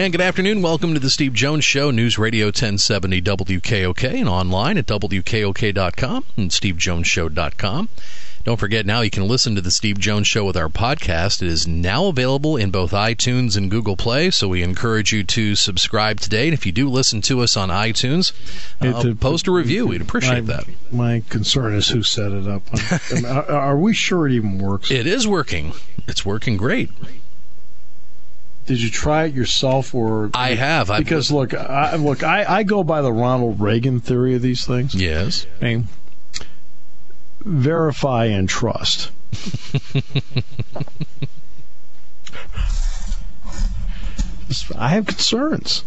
And good afternoon. Welcome to the Steve Jones Show, News Radio 1070 WKOK, and online at WKOK.com and SteveJonesShow.com. Don't forget now you can listen to the Steve Jones Show with our podcast. It is now available in both iTunes and Google Play, so we encourage you to subscribe today. And if you do listen to us on iTunes, uh, post a review. We'd appreciate my, that. My concern is who set it up. are we sure it even works? It is working. It's working great. Did you try it yourself, or I have? I've, because look, I, look, I, I go by the Ronald Reagan theory of these things. Yes. I mean, verify and trust. I have concerns.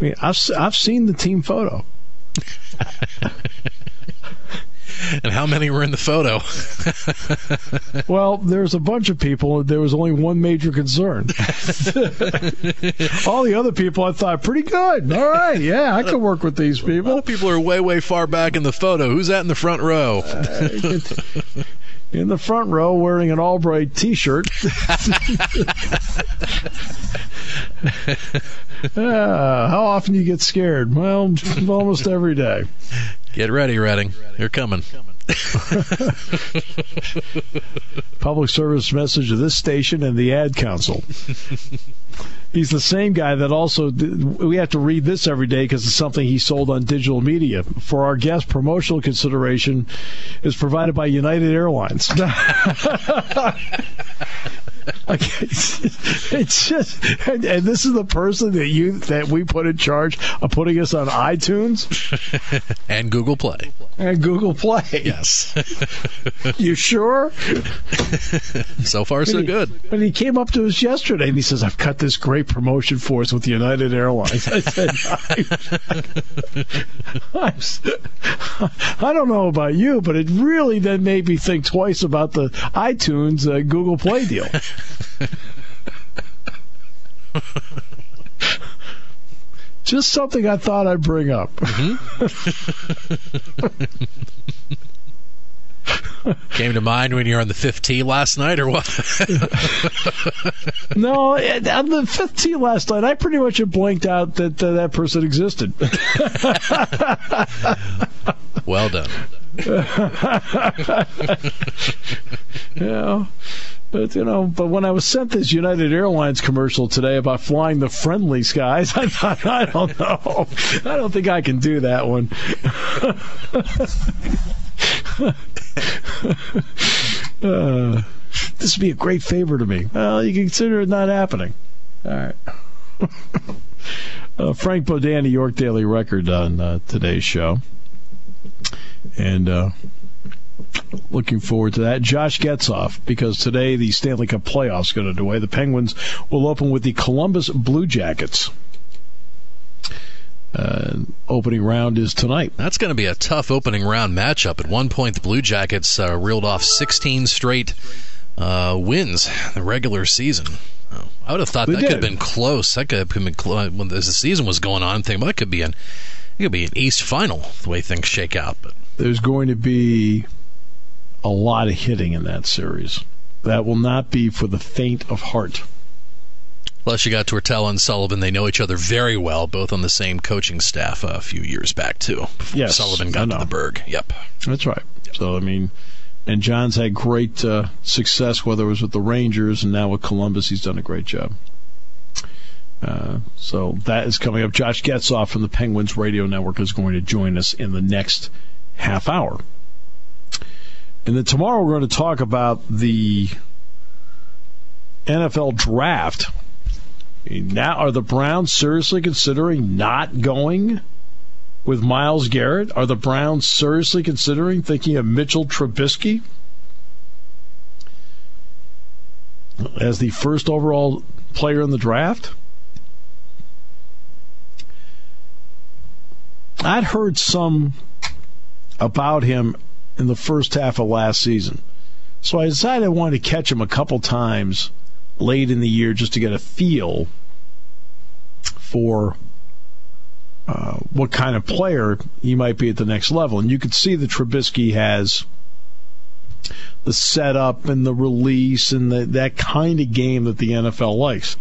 I mean, I've I've seen the team photo. and how many were in the photo? well, there's a bunch of people. There was only one major concern. All the other people, I thought, pretty good. All right, yeah, I could work with these people. A lot of people are way, way far back in the photo. Who's that in the front row? Uh, in the front row, wearing an Albright T-shirt. uh, how often do you get scared? Well, almost every day. Get ready, Redding. You're coming. Public service message of this station and the ad council. He's the same guy that also we have to read this every day because it's something he sold on digital media. For our guest, promotional consideration is provided by United Airlines. it's just, and, and, this is the person that you that we put in charge of putting us on iTunes and Google Play and Google Play. Yes, you sure? so far, so he, good. And he came up to us yesterday and he says, "I've cut this great promotion for us with United Airlines." I said, I, I don't know about you, but it really then made me think twice about the iTunes uh, Google Play deal. Just something I thought I'd bring up. Mm-hmm. Came to mind when you were on the fifth tee last night, or what? no, on the fifth tee last night, I pretty much had blanked out that uh, that person existed. well done. yeah. But you know, but when I was sent this United Airlines commercial today about flying the friendly skies, I thought, I don't know, I don't think I can do that one. uh, this would be a great favor to me. Well, you can consider it not happening. All right. uh, Frank Bodani, York Daily Record on uh, today's show, and. Looking forward to that. Josh Getzoff, because today the Stanley Cup playoffs get underway. The way. The Penguins will open with the Columbus Blue Jackets. Uh, opening round is tonight. That's going to be a tough opening round matchup. At one point, the Blue Jackets uh, reeled off 16 straight uh, wins the regular season. Oh, I would have thought they that did. could have been close. That could have been close when the season was going on. I'm thinking well, that could be an it could be an East final the way things shake out. But there's going to be a lot of hitting in that series. That will not be for the faint of heart. Plus, you got Tortorella and Sullivan. They know each other very well, both on the same coaching staff a few years back, too. Yes, Sullivan got to the Burgh. Yep. That's right. Yep. So I mean, and John's had great uh, success, whether it was with the Rangers and now with Columbus. He's done a great job. Uh, so that is coming up. Josh Getzoff from the Penguins Radio Network is going to join us in the next half hour. And then tomorrow we're going to talk about the NFL draft. Now, are the Browns seriously considering not going with Myles Garrett? Are the Browns seriously considering thinking of Mitchell Trubisky as the first overall player in the draft? I'd heard some about him in the first half of last season. So I decided I wanted to catch him a couple times late in the year just to get a feel for uh, what kind of player he might be at the next level. And you could see that Trubisky has the setup and the release and the, that kind of game that the NFL likes.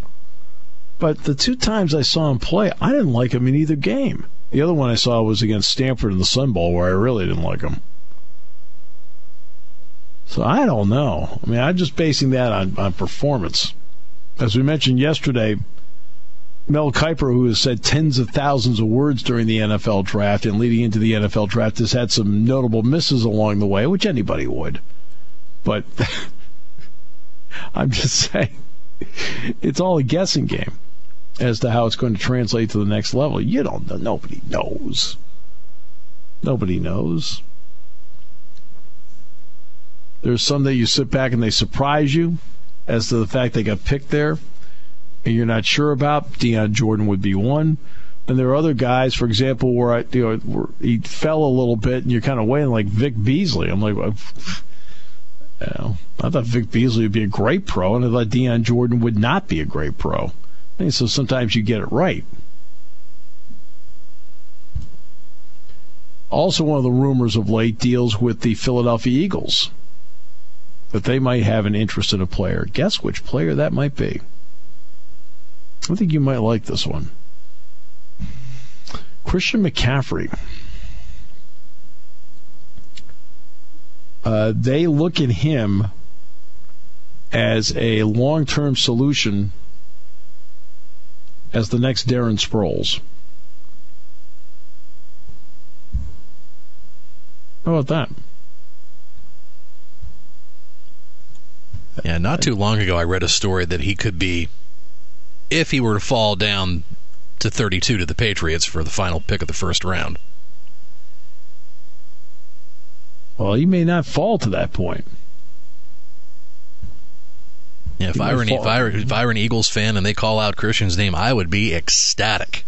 But the two times I saw him play, I didn't like him in either game. The other one I saw was against Stanford in the Sun Bowl, where I really didn't like him. So I don't know. I mean, I'm just basing that on, on performance. As we mentioned yesterday, Mel Kiper, who has said tens of thousands of words during the NFL draft and leading into the NFL draft, has had some notable misses along the way, which anybody would. But I'm just saying, it's all a guessing game as to how it's going to translate to the next level. You don't know. Nobody knows. Nobody knows. There's some that you sit back and they surprise you as to the fact they got picked there and you're not sure about. Dion Jordan would be one. And there are other guys, for example, where I, you know, where he fell a little bit, and you're kind of waiting like Vic Beasley. I'm like, you know, I thought Vic Beasley would be a great pro, and I thought Dion Jordan would not be a great pro. And so sometimes you get it right. Also, one of the rumors of late deals with the Philadelphia Eagles that they might have an interest in a player. Guess which player that might be? I think you might like this one. Christian McCaffrey. Uh, they look at him as a long term solution as the next Darren Sproles. How about that? Yeah, not too long ago, I read a story that he could be if he were to fall down to 32 to the Patriots for the final pick of the first round. Well, he may not fall to that point. Yeah, if I, were an, if, I were, if I were an Eagles fan and they call out Christian's name, I would be ecstatic.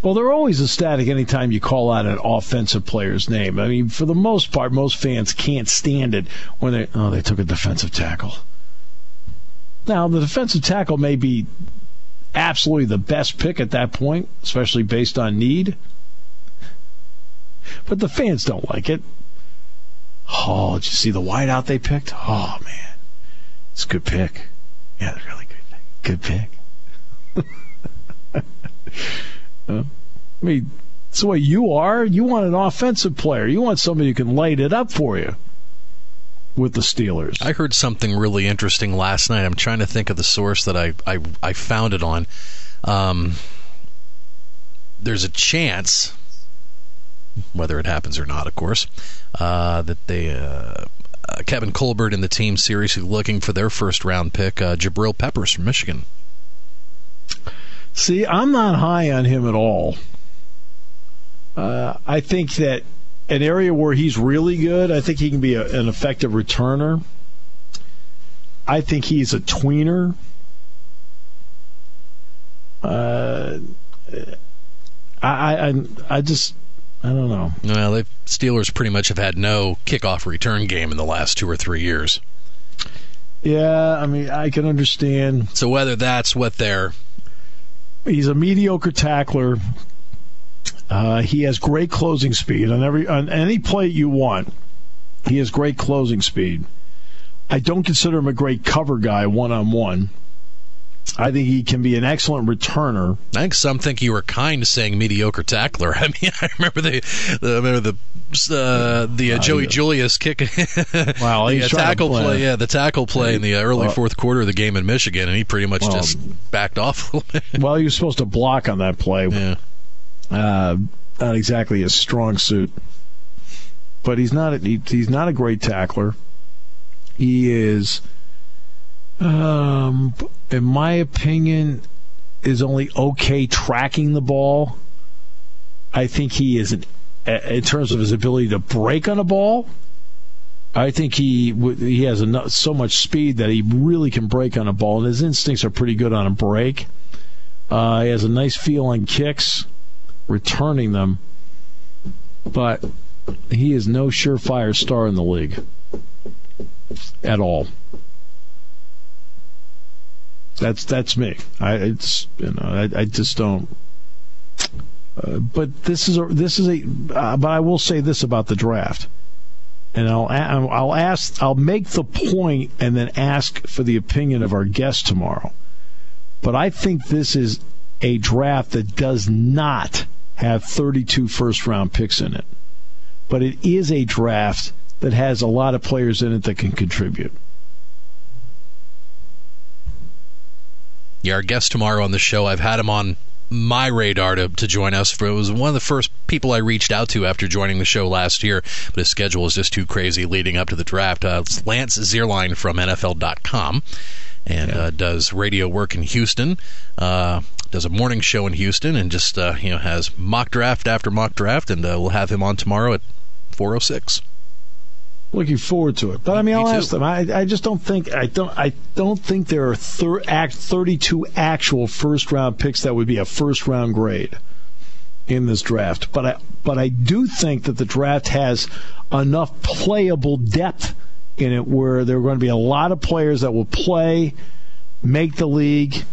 Well, they're always ecstatic anytime you call out an offensive player's name. I mean, for the most part, most fans can't stand it when they oh they took a defensive tackle. Now, the defensive tackle may be absolutely the best pick at that point, especially based on need. But the fans don't like it. Oh, did you see the wideout they picked? Oh man, it's a good pick. Yeah, it's really good. Good pick. uh, I mean, it's the way you are. You want an offensive player. You want somebody who can light it up for you with the Steelers. I heard something really interesting last night. I'm trying to think of the source that I I, I found it on. Um, there's a chance, whether it happens or not, of course, uh, that they. Uh, uh, Kevin Colbert and the team seriously looking for their first round pick, uh, Jabril Peppers from Michigan. See, I'm not high on him at all. Uh, I think that an area where he's really good. I think he can be a, an effective returner. I think he's a tweener. Uh, I, I I just I don't know. Well, the Steelers pretty much have had no kickoff return game in the last two or three years. Yeah, I mean I can understand. So whether that's what they're he's a mediocre tackler uh, he has great closing speed on every on any play you want. He has great closing speed. I don't consider him a great cover guy one on one. I think he can be an excellent returner. I think some think you were kind saying mediocre tackler. I mean, I remember the, the I remember the uh, the uh, Joey Julius kick. Wow, the uh, tackle play. play. Yeah, the tackle play in the uh, early fourth quarter of the game in Michigan, and he pretty much Well- just backed off a little bit. Well, he was supposed to block on that play. Yeah. Uh, not exactly his strong suit, but he's not. A, he, he's not a great tackler. He is, um, in my opinion, is only okay tracking the ball. I think he is, an, in terms of his ability to break on a ball. I think he he has enough, so much speed that he really can break on a ball, and his instincts are pretty good on a break. Uh, he has a nice feel on kicks, returning them, but he is no surefire star in the league at all. That's that's me. I it's you know I, I just don't. Uh, but this is a this is a. Uh, but I will say this about the draft, and I'll I'll ask I'll make the point and then ask for the opinion of our guest tomorrow. But I think this is a draft that does not have 32 first round picks in it. But it is a draft that has a lot of players in it that can contribute. Yeah, our guest tomorrow on the show, I've had him on my radar to, to join us. For, it was one of the first people I reached out to after joining the show last year, but his schedule is just too crazy leading up to the draft. Uh, it's Lance Zierlein from NFL.com and uh, does radio work in Houston. Uh, does a morning show in Houston and just uh, you know has mock draft after mock draft, and uh, we'll have him on tomorrow at 4:06. Looking forward to it, but I mean, Me I'll too. ask them. I, I just don't think I don't I don't think there are thir- act 32 actual first round picks that would be a first round grade in this draft. But I but I do think that the draft has enough playable depth in it where there are going to be a lot of players that will play, make the league,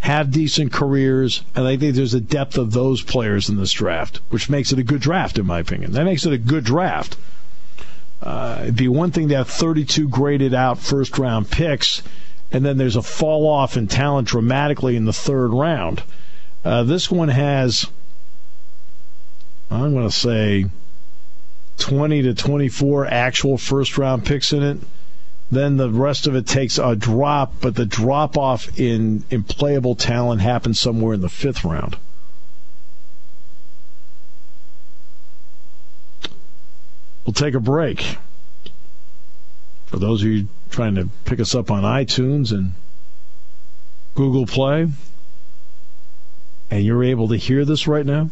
have decent careers, and I think there's a depth of those players in this draft, which makes it a good draft, in my opinion. That makes it a good draft. Uh, it'd be one thing to have 32 graded out first round picks, and then there's a fall off in talent dramatically in the third round. Uh, this one has, I'm going to say, 20 to 24 actual first round picks in it. Then the rest of it takes a drop, but the drop off in, in playable talent happens somewhere in the fifth round. We'll take a break. For those of you trying to pick us up on iTunes and Google Play, and you're able to hear this right now,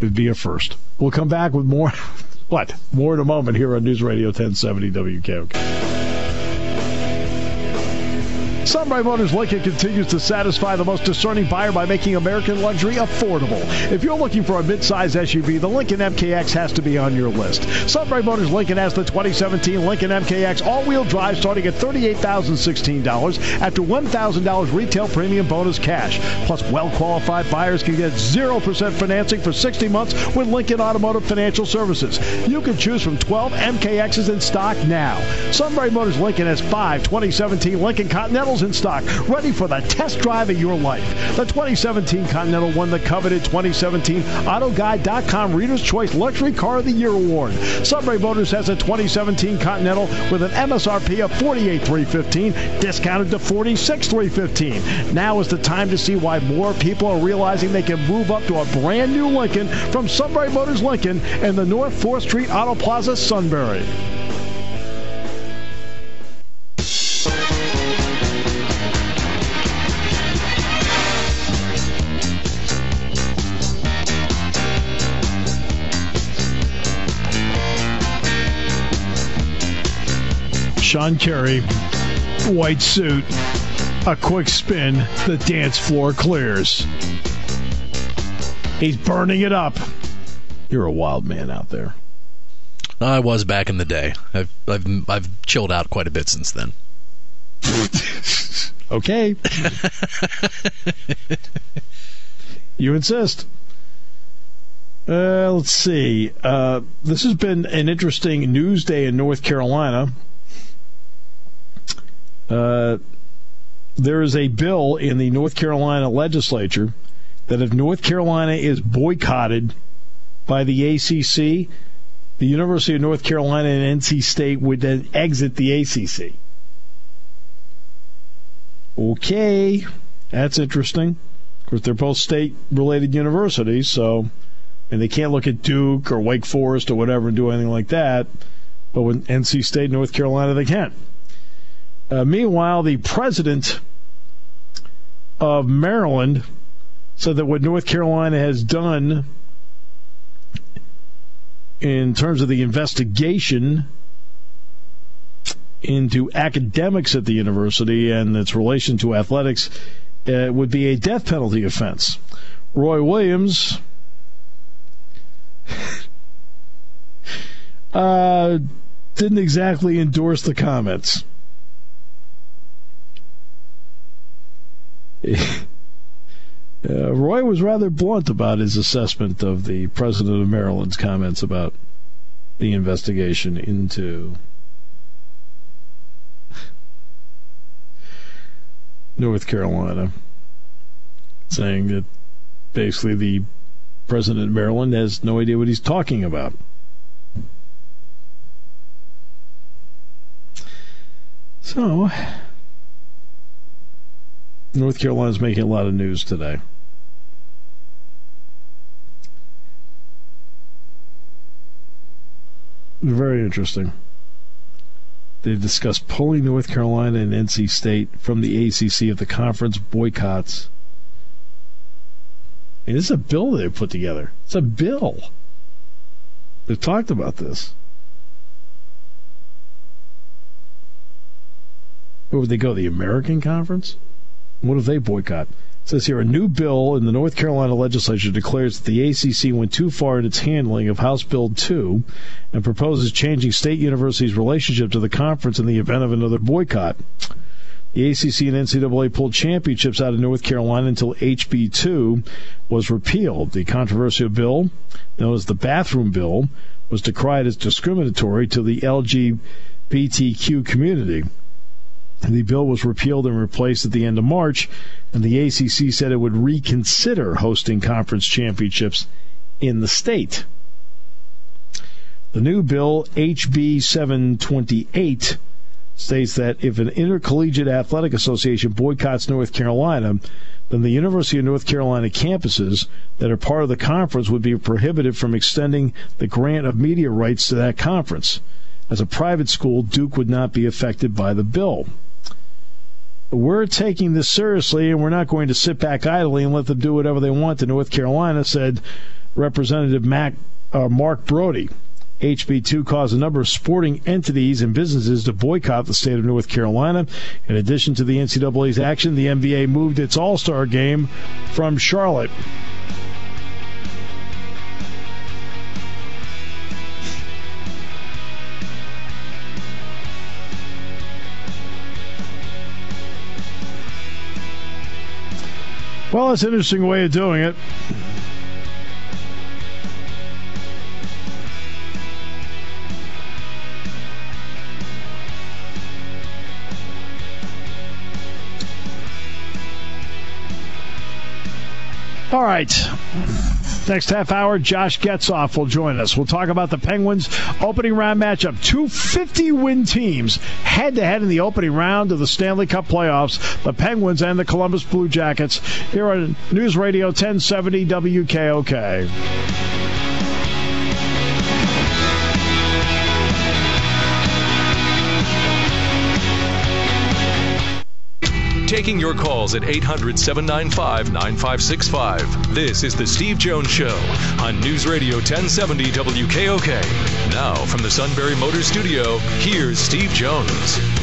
it'd be a first. We'll come back with more. What? More in a moment here on News Radio 1070 WKOK. Sunbury Motors Lincoln continues to satisfy the most discerning buyer by making American luxury affordable. If you're looking for a midsize SUV, the Lincoln MKX has to be on your list. Sunbury Motors Lincoln has the 2017 Lincoln MKX all-wheel drive starting at $38,016 after $1,000 retail premium bonus cash. Plus, well-qualified buyers can get 0% financing for 60 months with Lincoln Automotive Financial Services. You can choose from 12 MKXs in stock now. Sunbury Motors Lincoln has five 2017 Lincoln Continentals in stock, ready for the test drive of your life. The 2017 Continental won the coveted 2017 AutoGuide.com Reader's Choice Luxury Car of the Year award. Sunbury Motors has a 2017 Continental with an MSRP of $48,315, discounted to $46,315. Now is the time to see why more people are realizing they can move up to a brand new Lincoln from Sunbury Motors Lincoln and the North 4th Street Auto Plaza, Sunbury. Sean Kerry, white suit, a quick spin, the dance floor clears. He's burning it up. You're a wild man out there. I was back in the day. I've I've I've chilled out quite a bit since then. Okay. you insist. Uh, let's see. Uh, this has been an interesting news day in North Carolina. Uh, there is a bill in the North Carolina legislature that if North Carolina is boycotted by the ACC, the University of North Carolina and NC State would then exit the ACC. Okay, that's interesting. Of course, they're both state related universities, so, and they can't look at Duke or Wake Forest or whatever and do anything like that. But with NC State, North Carolina, they can. Uh, meanwhile, the president of Maryland said that what North Carolina has done in terms of the investigation into academics at the university and its relation to athletics uh, would be a death penalty offense. Roy Williams uh, didn't exactly endorse the comments. Uh, Roy was rather blunt about his assessment of the president of Maryland's comments about the investigation into North Carolina, saying that basically the president of Maryland has no idea what he's talking about. So, North Carolina's making a lot of news today. Very interesting. They discussed pulling North Carolina and NC State from the ACC if the conference boycotts. And this is a bill they put together. It's a bill. They've talked about this. Where would they go? The American Conference? What have they boycott? It says here a new bill in the North Carolina legislature declares that the ACC went too far in its handling of House Bill 2 and proposes changing state universities' relationship to the conference in the event of another boycott. The ACC and NCAA pulled championships out of North Carolina until HB 2 was repealed. The controversial bill, known as the bathroom bill, was decried as discriminatory to the LGBTQ community. The bill was repealed and replaced at the end of March, and the ACC said it would reconsider hosting conference championships in the state. The new bill, HB 728, states that if an intercollegiate athletic association boycotts North Carolina, then the University of North Carolina campuses that are part of the conference would be prohibited from extending the grant of media rights to that conference. As a private school, Duke would not be affected by the bill we're taking this seriously and we're not going to sit back idly and let them do whatever they want to North Carolina, said Representative Mac, uh, Mark Brody. HB2 caused a number of sporting entities and businesses to boycott the state of North Carolina. In addition to the NCAA's action, the NBA moved its All Star game from Charlotte. Well, that's an interesting way of doing it. All right. Next half hour, Josh Getzoff will join us. We'll talk about the Penguins opening round matchup. Two 50 win teams head to head in the opening round of the Stanley Cup playoffs. The Penguins and the Columbus Blue Jackets here on News Radio 1070 WKOK. Taking your calls at 800 795 9565. This is The Steve Jones Show on News Radio 1070 WKOK. Now, from the Sunbury Motors Studio, here's Steve Jones.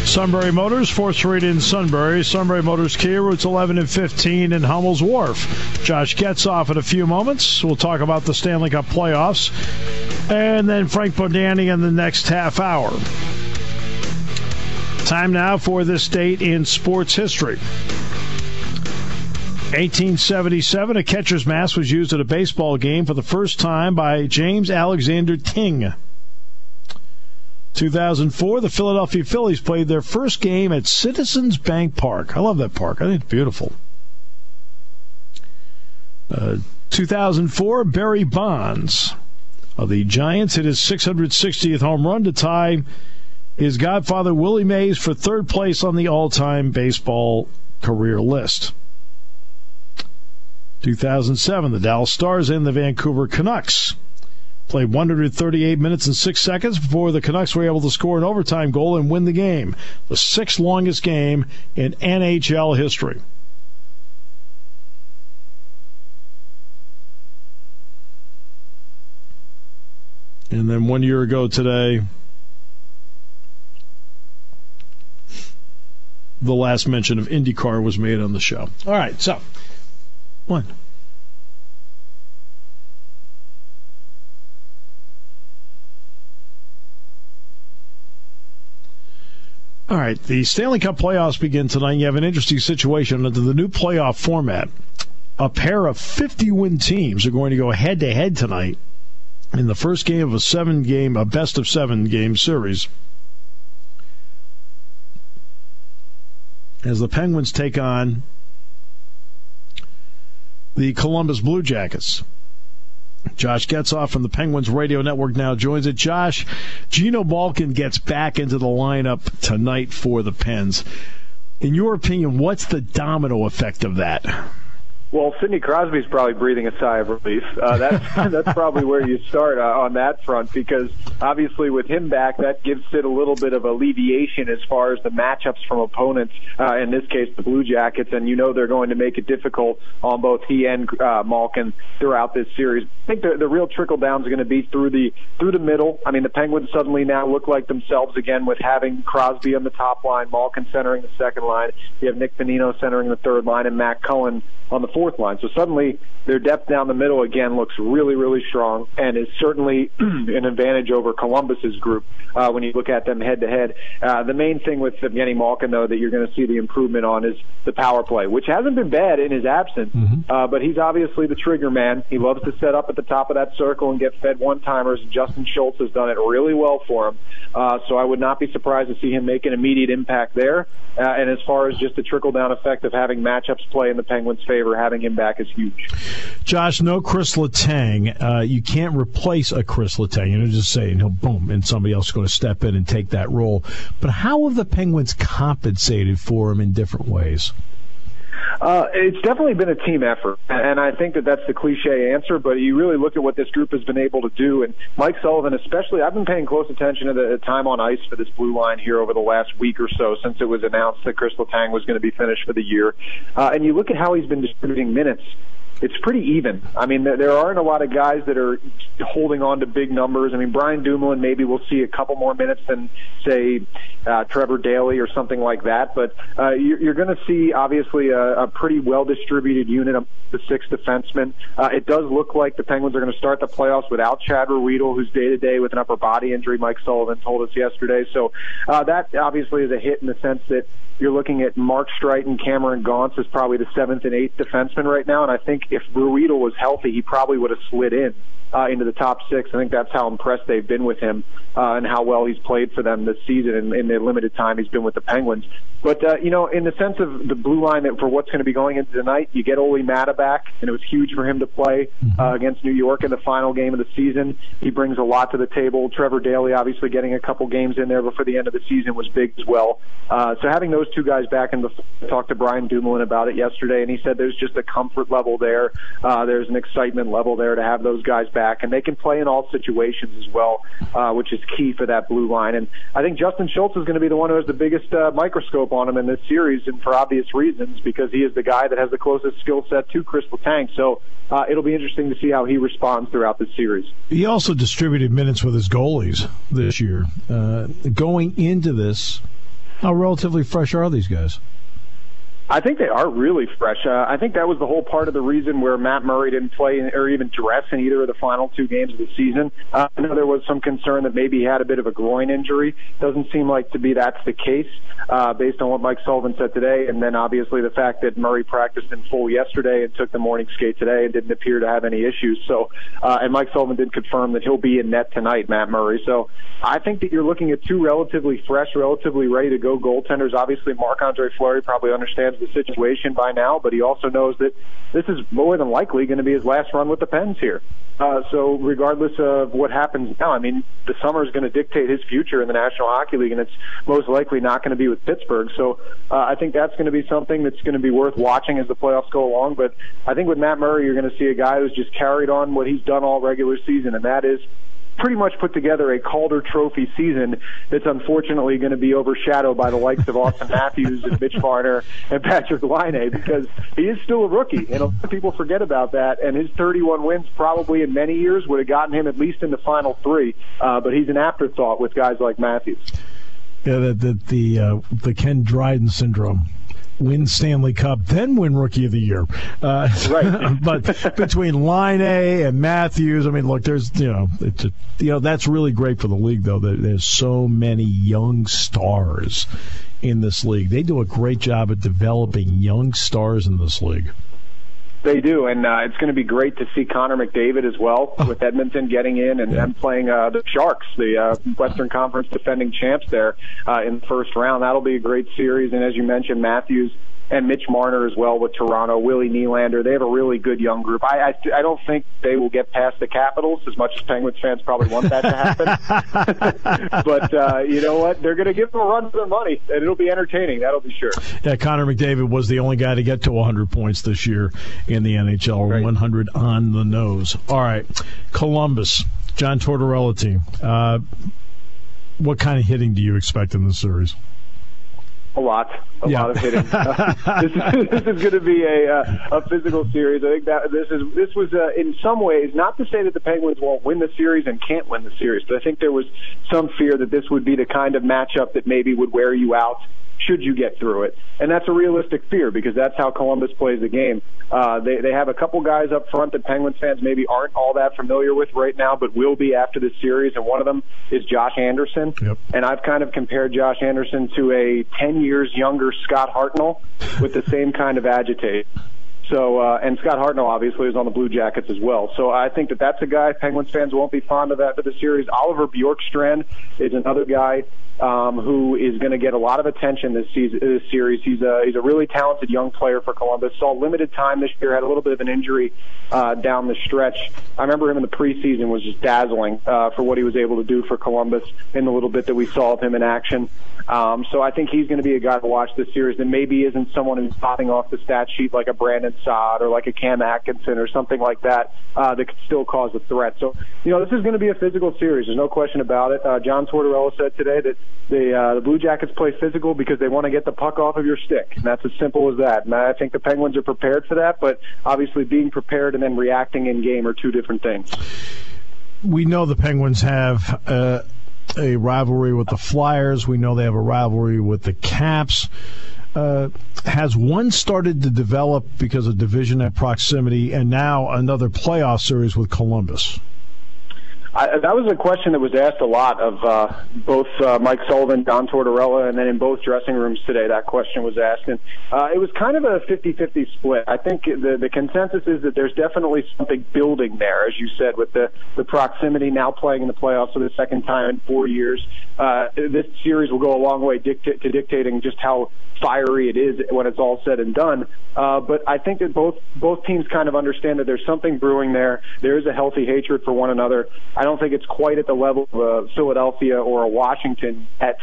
Sunbury Motors, 4th Street in Sunbury. Sunbury Motors Kia, routes 11 and 15 in Hummel's Wharf. Josh Getzoff in a few moments. We'll talk about the Stanley Cup playoffs. And then Frank Bodani in the next half hour. Time now for this date in sports history. 1877, a catcher's mask was used at a baseball game for the first time by James Alexander Tyng. 2004, the Philadelphia Phillies played their first game at Citizens Bank Park. I love that park. I think it's beautiful. Uh, 2004, Barry Bonds of the Giants hit his 660th home run to tie his godfather Willie Mays for third place on the all-time baseball career list. 2007, the Dallas Stars and the Vancouver Canucks played 138 minutes and 6 seconds before the Canucks were able to score an overtime goal and win the game, the sixth longest game in NHL history. And then one year ago today, the last mention of IndyCar was made on the show. All right, so one. All right, the Stanley Cup playoffs begin tonight. You have an interesting situation under the new playoff format. A pair of 50 win teams are going to go head to head tonight in the first game of a seven game, a best of seven game series. As the Penguins take on the Columbus Blue Jackets. Josh Getzoff from the Penguins Radio Network now joins it. Josh, Geno Malkin gets back into the lineup tonight for the Pens. In your opinion, what's the domino effect of that? Well, Sidney Crosby's probably breathing a sigh of relief. Uh, that's that's probably where you start uh, on that front because obviously with him back, that gives Sid a little bit of alleviation as far as the matchups from opponents. Uh, in this case, the Blue Jackets, and you know they're going to make it difficult on both he and uh, Malkin throughout this series. I think the, the real trickle down is going to be through the through the middle. I mean, the Penguins suddenly now look like themselves again with having Crosby on the top line, Malkin centering the second line. You have Nick Bonino centering the third line, and Matt Cullen on the fourth line. So suddenly their depth down the middle again looks really, really strong and is certainly an advantage over Columbus's group uh, when you look at them head to head. Uh, the main thing with Evgeny Malkin, though, that you're going to see the improvement on is the power play, which hasn't been bad in his absence, mm-hmm. uh, but he's obviously the trigger man. He loves to set up at the top of that circle and get fed one timers. Justin Schultz has done it really well for him. Uh, so I would not be surprised to see him make an immediate impact there. Uh, and as far as just the trickle down effect of having matchups play in the Penguins' favor, having him back is huge. Josh, no Chris Letang. Uh, you can't replace a Chris Letang. You know, just saying he'll boom, and somebody else is going to step in and take that role. But how have the Penguins compensated for him in different ways? Uh, it's definitely been a team effort, and I think that that's the cliche answer. But you really look at what this group has been able to do, and Mike Sullivan, especially. I've been paying close attention to the time on ice for this blue line here over the last week or so since it was announced that Chris Letang was going to be finished for the year. Uh, and you look at how he's been distributing minutes it's pretty even. I mean, there, there aren't a lot of guys that are holding on to big numbers. I mean, Brian Dumoulin maybe we'll see a couple more minutes than say uh, Trevor Daley or something like that. But uh, you're, you're going to see obviously a, a pretty well distributed unit of the six defensemen. Uh, it does look like the Penguins are going to start the playoffs without Chad Ruhwedel, who's day to day with an upper body injury. Mike Sullivan told us yesterday. So uh, that obviously is a hit in the sense that you're looking at Mark Streit and Cameron Gaunce as probably the seventh and eighth defenseman right now. And I think if Ruhwedel was healthy, he probably would have slid in uh, into the top six. I think that's how impressed they've been with him uh, and how well he's played for them this season in, in the limited time he's been with the Penguins. But uh, you know, in the sense of the blue line that for what's going to be going into tonight, you get Olli Maatta back, and it was huge for him to play mm-hmm. uh, against New York in the final game of the season. He brings a lot to the table. Trevor Daley, obviously, getting a couple games in there before the end of the season was big as well. Uh, so having those two guys back, and I talked to Brian Dumoulin about it yesterday, and he said there's just a comfort level there. Uh, there's an excitement level there to have those guys back, and they can play in all situations as well, uh, which is key for that blue line. And I think Justin Schultz is going to be the one who has the biggest uh, microscope on him in this series, and for obvious reasons, because he is the guy that has the closest skill set to Chris Letang. So uh, it'll be interesting to see how he responds throughout the series. He also distributed minutes with his goalies this year. Uh, going into this, how relatively fresh are these guys? I think they are really fresh. Uh, I think that was the whole part of the reason where Matt Murray didn't play or even dress in either of the final two games of the season. Uh, I know there was some concern that maybe he had a bit of a groin injury. Doesn't seem like to be that's the case uh, based on what Mike Sullivan said today, and then obviously the fact that Murray practiced in full yesterday and took the morning skate today and didn't appear to have any issues. So, uh, and Mike Sullivan did confirm that he'll be in net tonight, Matt Murray. So, I think that you're looking at two relatively fresh, relatively ready to go goaltenders. Obviously, Marc Andre Fleury probably understands the situation by now, but he also knows that this is more than likely going to be his last run with the Pens here. Uh, so regardless of what happens now, I mean, the summer is going to dictate his future in the National Hockey League, and it's most likely not going to be with Pittsburgh. So uh, I think that's going to be something that's going to be worth watching as the playoffs go along. But I think with Matt Murray, you're going to see a guy who's just carried on what he's done all regular season, and that is pretty much put together a Calder Trophy season that's unfortunately going to be overshadowed by the likes of Austin Matthews and Mitch Marner and Patrik Laine because he is still a rookie, and a lot of people forget about that. And his 31 wins probably in many years would have gotten him at least in the final three, uh, but he's an afterthought with guys like Matthews. Yeah, the the the, uh, the Ken Dryden syndrome win Stanley Cup, then win Rookie of the Year. Uh, right. but between Laine and Matthews, I mean, look, there's you know, it's a, you know that's really great for the league though. There's so many young stars in this league. They do a great job at developing young stars in this league. They do, and uh, it's going to be great to see Connor McDavid as well with Edmonton getting in and them playing uh, the Sharks, the uh, Western Conference defending champs there uh, in the first round. That'll be a great series, and as you mentioned, Matthews and Mitch Marner as well with Toronto, Willie Nylander. They have a really good young group. I, I I don't think they will get past the Capitals as much as Penguins fans probably want that to happen. but uh, you know what? They're going to give them a run for their money, and it'll be entertaining. That'll be sure. Yeah, Connor McDavid was the only guy to get to 100 points this year in the NHL, right. 100 on the nose. All right, Columbus, John Tortorella team. Uh, what kind of hitting do you expect in this series? A lot, a yeah. lot of hitting. Uh, this, is, this is going to be a uh, a physical series. I think that this is this was uh, in some ways not to say that the Penguins won't win the series and can't win the series, but I think there was some fear that this would be the kind of matchup that maybe would wear you out should you get through it. And that's a realistic fear because that's how Columbus plays the game. Uh, they, they have a couple guys up front that Penguins fans maybe aren't all that familiar with right now, but will be after this series. And one of them is Josh Anderson. Yep. And I've kind of compared Josh Anderson to a 10 years younger Scott Hartnell with the same kind of agitate. So, uh, and Scott Hartnell obviously is on the Blue Jackets as well. So I think that that's a guy Penguins fans won't be fond of after the series. Oliver Bjorkstrand is another guy um, who is going to get a lot of attention this season, this series. He's a he's a really talented young player for Columbus. Saw limited time this year. Had a little bit of an injury uh, down the stretch. I remember him in the preseason was just dazzling uh, for what he was able to do for Columbus in the little bit that we saw of him in action. Um, so I think he's going to be a guy to watch this series, and maybe isn't someone who's popping off the stat sheet like a Brandon Saad or like a Cam Atkinson or something like that uh, that could still cause a threat. So you know this is going to be a physical series. There's no question about it. Uh, John Tortorella said today that the uh, the Blue Jackets play physical because they want to get the puck off of your stick, and that's as simple as that. And I think the Penguins are prepared for that, but obviously being prepared and then reacting in game are two different things. We know the Penguins have. Uh, a rivalry with the Flyers. We know they have a rivalry with the Caps. Uh, has one started to develop because of division and proximity, and now another playoff series with Columbus? I, that was a question that was asked a lot of uh, both uh, Mike Sullivan, Don Tortorella, and then in both dressing rooms today. That question was asked, and uh, it was kind of a 50-50 split. I think the the consensus is that there's definitely something building there, as you said, with the the proximity now playing in the playoffs for the second time in four years. Uh, this series will go a long way dicta- to dictating just how fiery it is when it's all said and done. Uh, but I think that both both teams kind of understand that there's something brewing there. There is a healthy hatred for one another. I don't think it's quite at the level of a Philadelphia or a Washington yet.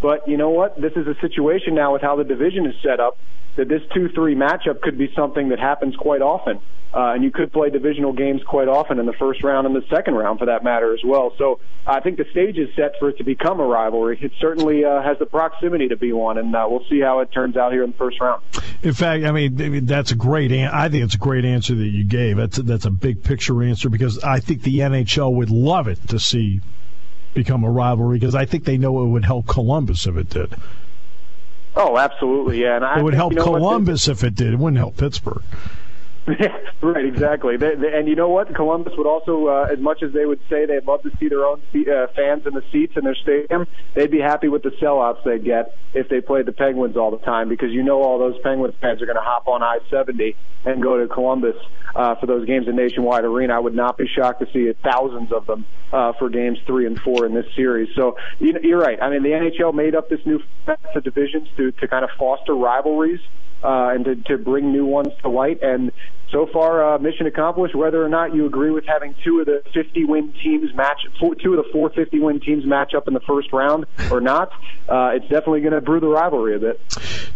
But you know what? This is a situation now with how the division is set up that this 2-3 matchup could be something that happens quite often. Uh, and you could play divisional games quite often in the first round and the second round for that matter as well. So I think the stage is set for it to become a rivalry. It certainly uh, has the proximity to be one, and uh, we'll see how it turns out here in the first round. In fact, I mean that's a great. An- I think it's a great answer that you gave. That's a, that's a big picture answer because I think the NHL would love it to see become a rivalry because I think they know it would help Columbus if it did. Oh, absolutely, yeah. And it I would help you know Columbus if it did. It wouldn't help Pittsburgh. Right, exactly. They, they, and you know what? Columbus would also, uh, as much as they would say they'd love to see their own uh, fans in the seats in their stadium, they'd be happy with the sellouts they'd get if they played the Penguins all the time because you know all those Penguins fans are going to hop on I-70 and go to Columbus uh, for those games in Nationwide Arena. I would not be shocked to see thousands of them uh, for games three and four in this series. So you you're right. I mean, the NHL made up this new set of divisions to, to kind of foster rivalries uh, and to, to bring new ones to light. And so far, uh, mission accomplished. Whether or not you agree with having two of the 50 win teams match, four, two of the four 50 win teams match up in the first round or not, uh, it's definitely going to brew the rivalry a bit.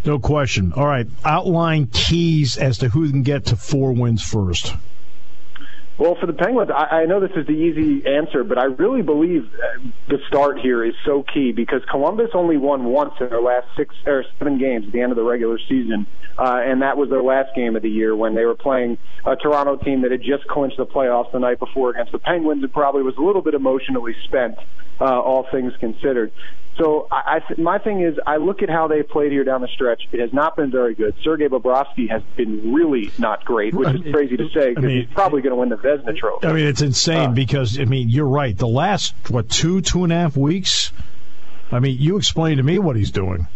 No question. All right, outline keys as to who can get to four wins first. Well, for the Penguins, I, I know this is the easy answer, but I really believe uh, the start here is so key because Columbus only won once in their last six or seven games at the end of the regular season, uh, and that was their last game of the year when they were playing a Toronto team that had just clinched the playoffs the night before against the Penguins and probably was a little bit emotionally spent, uh, all things considered. So I, I my thing is, I look at how they played here down the stretch. It has not been very good. Sergei Bobrovsky has been really not great, which is crazy to say because I mean, he's probably going to win the Vezina Trophy. I mean, it's insane Uh, because I mean, you're right. The last what two two and a half weeks. I mean, you explain to me what he's doing.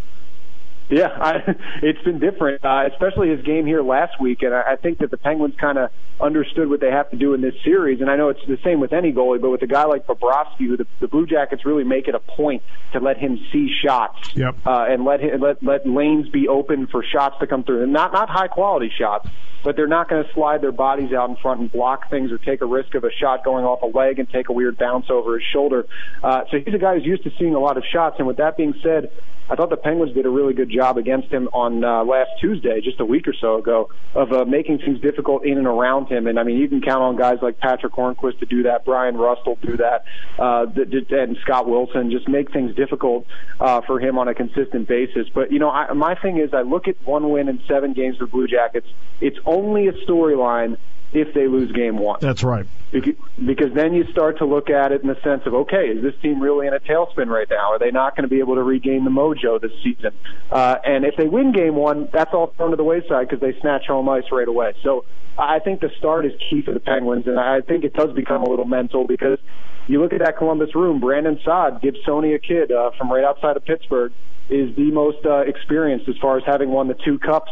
Yeah, I, it's been different, uh, especially his game here last week, and I, I think that the Penguins kind of understood what they have to do in this series. And I know it's the same with any goalie, but with a guy like Bobrovsky, who the, the Blue Jackets really make it a point to let him see shots Yep. uh, and let him, let let lanes be open for shots to come through, and not not high quality shots. But they're not going to slide their bodies out in front and block things or take a risk of a shot going off a leg and take a weird bounce over his shoulder. Uh, so he's a guy who's used to seeing a lot of shots. And with that being said, I thought the Penguins did a really good job against him on uh, last Tuesday, just a week or so ago, of uh, making things difficult in and around him. And I mean, you can count on guys like Patric Hornqvist to do that. Bryan Rust will do that, uh, and Scott Wilson just make things difficult uh, for him on a consistent basis. But you know, I, my thing is, I look at one win in seven games for Blue Jackets. It's only a storyline if they lose game one That's right. Beca- because then you start to look at it in the sense of okay, is this team really in a tailspin right now? Are they not going to be able to regain the mojo this season? Uh, and if they win game one, that's all thrown to the wayside because they snatch home ice right away. So I think the start is key for the Penguins, and I think it does become a little mental because you look at that Columbus room. Brandon Saad, Gibsonia kid uh, from right outside of Pittsburgh, is the most uh, experienced as far as having won the two cups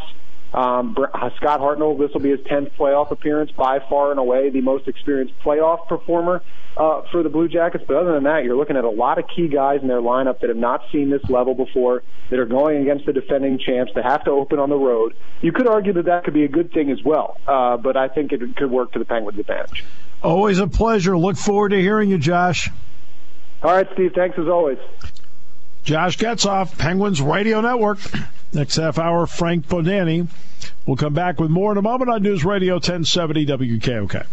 um, Br- uh, Scott Hartnell, this will be his 10th playoff appearance, by far and away the most experienced playoff performer uh, for the Blue Jackets. But other than that, you're looking at a lot of key guys in their lineup that have not seen this level before, that are going against the defending champs, that have to open on the road. You could argue that that could be a good thing as well, uh, but I think it could work to the Penguins' advantage. Always a pleasure. Look forward to hearing you, Josh. All right, Steve, thanks as always. Josh Getzoff, Penguins Radio Network. Next half hour, Frank Bodani. We'll come back with more in a moment on News Radio 1070 WKOK.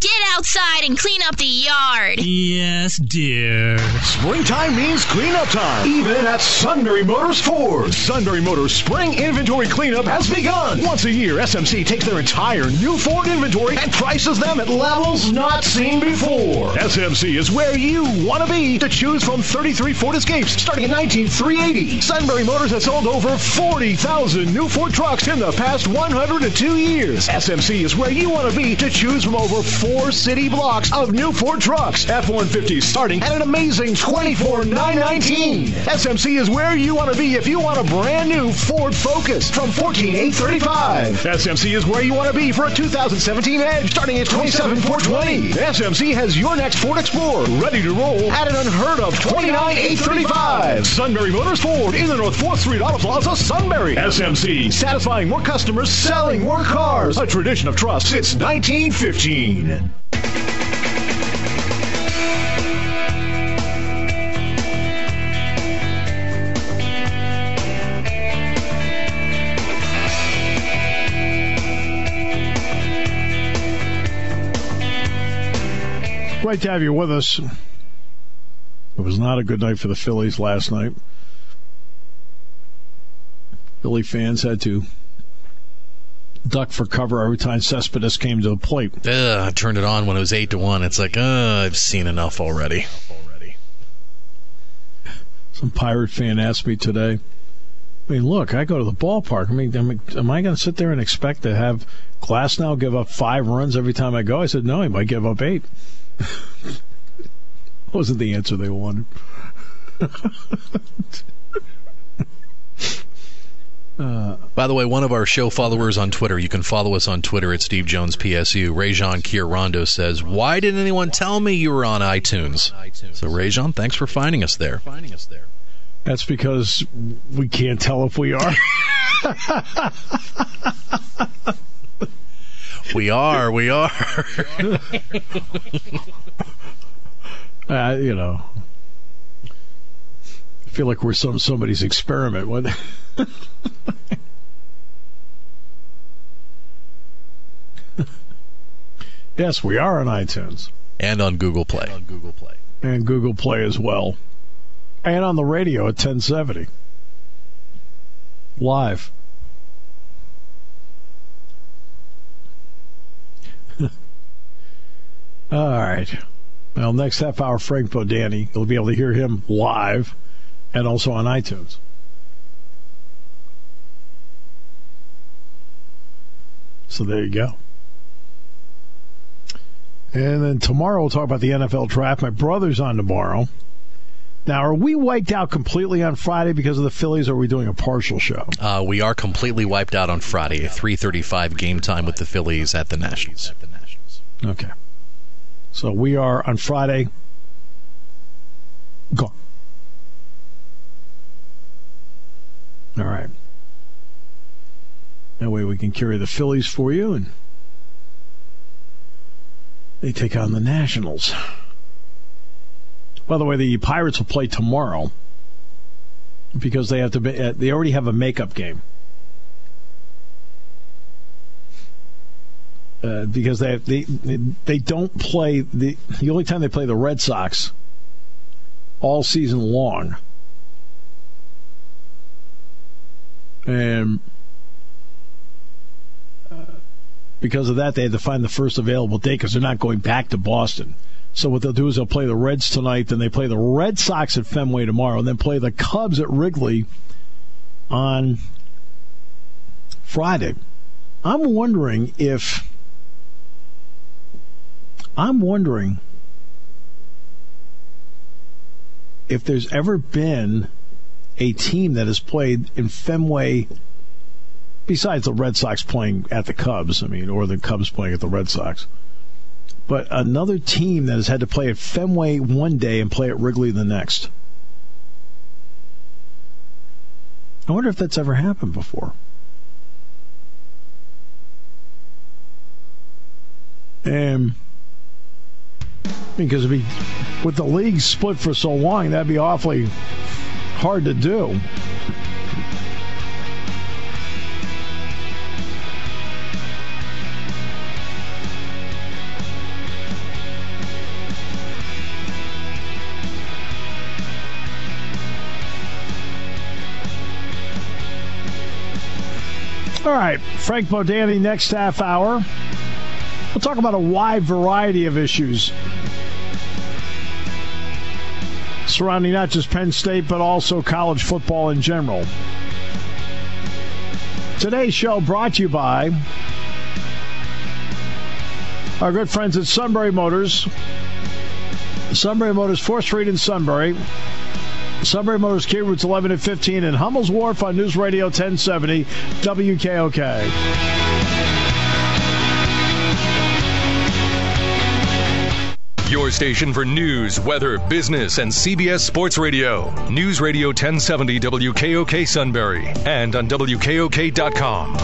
Get outside and clean up the yard. Yes, dear. Springtime means cleanup time, even at Sunbury Motors Ford. Sunbury Motors spring inventory cleanup has begun. Once a year, SMC takes their entire new Ford inventory and prices them at levels not seen before. SMC is where you want to be to choose from 33 Ford Escapes starting at 19,380. Sunbury Motors has sold over 40,000 new Ford trucks in the past 102 years. SMC is where you want to be to choose from over four city blocks of new Ford trucks. F-150 starting at an amazing $24,919. SMC is where you want to be if you want a brand new Ford Focus from 14,835. SMC is where you want to be for a 2017 Edge starting at $27,420. SMC has your next Ford Explorer ready to roll at an unheard of $29,835. Sunbury Motors Ford in the North 4th Street Auto Plaza, Sunbury. SMC, satisfying more customers, selling more cars. A tradition of trust since 1915. Great to have you with us. It was not a good night for the Phillies last night. Philly fans had to duck for cover every time Cespedes came to the plate. Ugh, I turned it on when it was eight to one. It's like, uh, I've seen enough already. Some Pirate fan asked me today, I mean, look, I go to the ballpark. I mean, am, am I going to sit there and expect to have Glasnow give up five runs every time I go? I said, no, he might give up eight. Wasn't the answer they wanted. Uh, By the way, one of our show followers on Twitter, you can follow us on Twitter at Steve Jones PSU. Rajon Kier says, "Why didn't anyone tell me you were on iTunes?" So Rajon, thanks for finding us there. That's because we can't tell if we are. we are. We are. uh, you know, I feel like we're some somebody's experiment. What? yes, we are on iTunes and on Google Play. And on Google Play. And Google Play as well. And on the radio at 1070. Live. All right. Well, next half hour, Frank Bodani. You'll be able to hear him live and also on iTunes. So there you go. And then tomorrow we'll talk about the NFL draft. My brother's on tomorrow. Now, are we wiped out completely on Friday because of the Phillies, or are we doing a partial show? Uh, we are completely wiped out on Friday. 3:35 game time with the Phillies at the Nationals. Okay. So we are on Friday. Gone. All right. That way we can carry the Phillies for you and they take on the Nationals. By the way, the Pirates will play tomorrow because they have to. Be, uh, they already have a makeup game. Uh, because they, they they don't play the the only time they play the Red Sox all season long, and uh, because of that they had to find the first available day because they're not going back to Boston. So what they'll do is they'll play the Reds tonight, then they play the Red Sox at Fenway tomorrow, and then play the Cubs at Wrigley on Friday. I'm wondering if I'm wondering if there's ever been a team that has played in Fenway besides the Red Sox playing at the Cubs, I mean, or the Cubs playing at the Red Sox but another team that has had to play at Fenway one day and play at Wrigley the next. I wonder if that's ever happened before. And because be, with the league split for so long, that'd be awfully hard to do. All right, Frank Bodani next half hour. We'll talk about a wide variety of issues surrounding not just Penn State, but also college football in general. Today's show brought to you by our good friends at Sunbury Motors. Sunbury Motors, 4th Street in Sunbury. Sunbury Motors Key Routes 11 and 15 and Hummel's Wharf on News Radio 1070 WKOK. Your station for news, weather, business, and CBS Sports Radio. News Radio 1070 WKOK Sunbury and on WKOK.com.